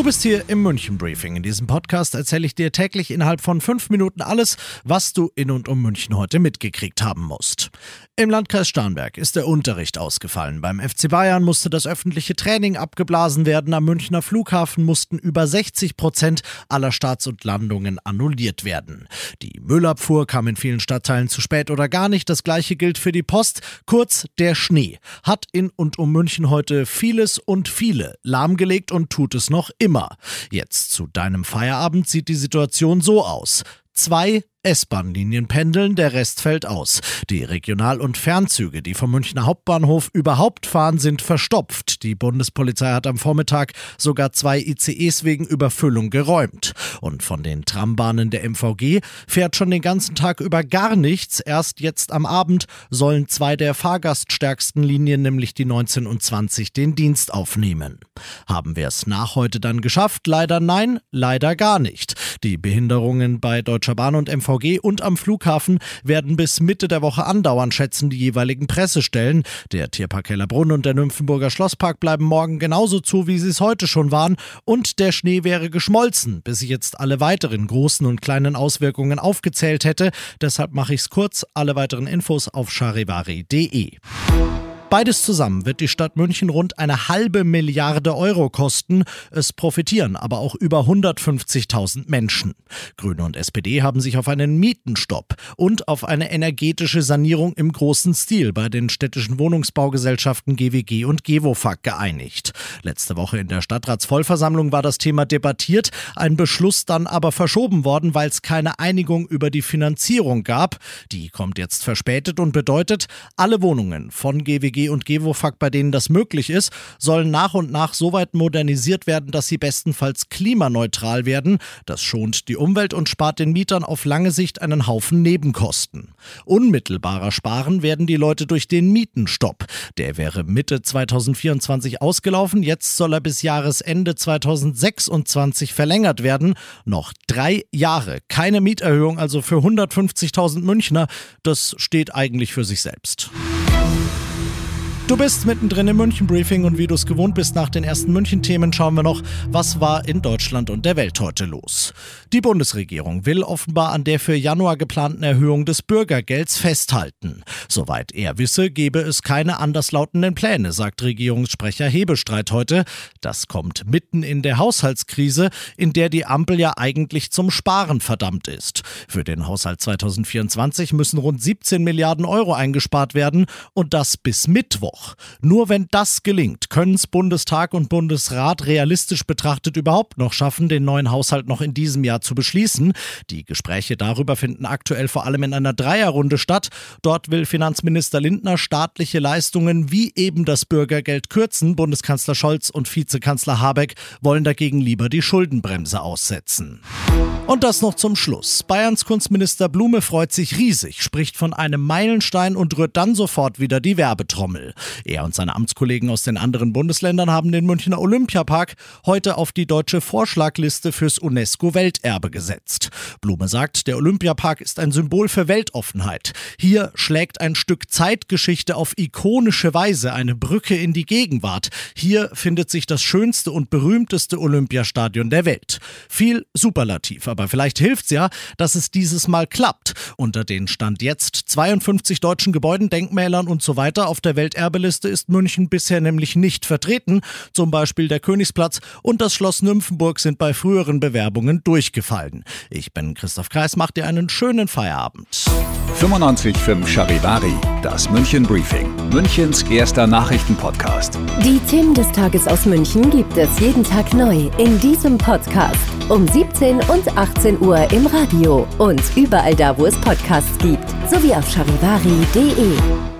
Du bist hier im München Briefing. In diesem Podcast erzähle ich dir täglich innerhalb von fünf Minuten alles, was du in und um München heute mitgekriegt haben musst. Im Landkreis Starnberg ist der Unterricht ausgefallen. Beim FC Bayern musste das öffentliche Training abgeblasen werden. Am Münchner Flughafen mussten über 60 Prozent aller Starts und Landungen annulliert werden. Die Müllabfuhr kam in vielen Stadtteilen zu spät oder gar nicht. Das gleiche gilt für die Post. Kurz, der Schnee hat in und um München heute vieles und viele lahmgelegt und tut es noch immer. Jetzt zu deinem Feierabend sieht die Situation so aus. Zwei S-Bahn-Linien pendeln, der Rest fällt aus. Die Regional- und Fernzüge, die vom Münchner Hauptbahnhof überhaupt fahren, sind verstopft. Die Bundespolizei hat am Vormittag sogar zwei ICEs wegen Überfüllung geräumt. Und von den Trambahnen der MVG fährt schon den ganzen Tag über gar nichts. Erst jetzt am Abend sollen zwei der fahrgaststärksten Linien, nämlich die 19 und 20, den Dienst aufnehmen. Haben wir es nach heute dann geschafft? Leider nein, leider gar nicht. Die Behinderungen bei Deutscher Bahn und MVG und am Flughafen werden bis Mitte der Woche andauern, schätzen die jeweiligen Pressestellen. Der Tierpark Hellerbrunn und der Nymphenburger Schlosspark bleiben morgen genauso zu, wie sie es heute schon waren. Und der Schnee wäre geschmolzen, bis ich jetzt alle weiteren großen und kleinen Auswirkungen aufgezählt hätte. Deshalb mache ich es kurz. Alle weiteren Infos auf charivari.de. Beides zusammen wird die Stadt München rund eine halbe Milliarde Euro kosten. Es profitieren aber auch über 150.000 Menschen. Grüne und SPD haben sich auf einen Mietenstopp und auf eine energetische Sanierung im großen Stil bei den städtischen Wohnungsbaugesellschaften GWG und GEWOFAG geeinigt. Letzte Woche in der Stadtratsvollversammlung war das Thema debattiert, ein Beschluss dann aber verschoben worden, weil es keine Einigung über die Finanzierung gab. Die kommt jetzt verspätet und bedeutet, alle Wohnungen von GWG und Gewofag, bei denen das möglich ist, sollen nach und nach so weit modernisiert werden, dass sie bestenfalls klimaneutral werden. Das schont die Umwelt und spart den Mietern auf lange Sicht einen Haufen Nebenkosten. Unmittelbarer sparen werden die Leute durch den Mietenstopp. Der wäre Mitte 2024 ausgelaufen. Jetzt soll er bis Jahresende 2026 verlängert werden. Noch drei Jahre. Keine Mieterhöhung, also für 150.000 Münchner. Das steht eigentlich für sich selbst. Du bist mittendrin im München Briefing und wie du es gewohnt bist nach den ersten München Themen schauen wir noch, was war in Deutschland und der Welt heute los. Die Bundesregierung will offenbar an der für Januar geplanten Erhöhung des Bürgergelds festhalten. Soweit er wisse, gebe es keine anderslautenden Pläne, sagt Regierungssprecher Hebestreit heute. Das kommt mitten in der Haushaltskrise, in der die Ampel ja eigentlich zum Sparen verdammt ist. Für den Haushalt 2024 müssen rund 17 Milliarden Euro eingespart werden und das bis Mittwoch auch. Nur wenn das gelingt, können es Bundestag und Bundesrat realistisch betrachtet überhaupt noch schaffen, den neuen Haushalt noch in diesem Jahr zu beschließen. Die Gespräche darüber finden aktuell vor allem in einer Dreierrunde statt. Dort will Finanzminister Lindner staatliche Leistungen wie eben das Bürgergeld kürzen. Bundeskanzler Scholz und Vizekanzler Habeck wollen dagegen lieber die Schuldenbremse aussetzen. Und das noch zum Schluss. Bayerns Kunstminister Blume freut sich riesig, spricht von einem Meilenstein und rührt dann sofort wieder die Werbetrommel. Er und seine Amtskollegen aus den anderen Bundesländern haben den Münchner Olympiapark heute auf die deutsche Vorschlagliste fürs UNESCO-Welterbe gesetzt. Blume sagt, der Olympiapark ist ein Symbol für Weltoffenheit. Hier schlägt ein Stück Zeitgeschichte auf ikonische Weise eine Brücke in die Gegenwart. Hier findet sich das schönste und berühmteste Olympiastadion der Welt. Viel Superlativ, aber vielleicht hilft's ja, dass es dieses Mal klappt. Unter den Stand jetzt 52 deutschen Gebäuden, Denkmälern und so weiter auf der Welterbe Werbeliste ist München bisher nämlich nicht vertreten. Zum Beispiel der Königsplatz und das Schloss Nymphenburg sind bei früheren Bewerbungen durchgefallen. Ich bin Christoph Kreis, macht dir einen schönen Feierabend. 95.5 Charivari, das München Briefing, Münchens erster Nachrichtenpodcast. Die Themen des Tages aus München gibt es jeden Tag neu in diesem Podcast. Um 17 und 18 Uhr im Radio und überall da, wo es Podcasts gibt, sowie auf charivari.de.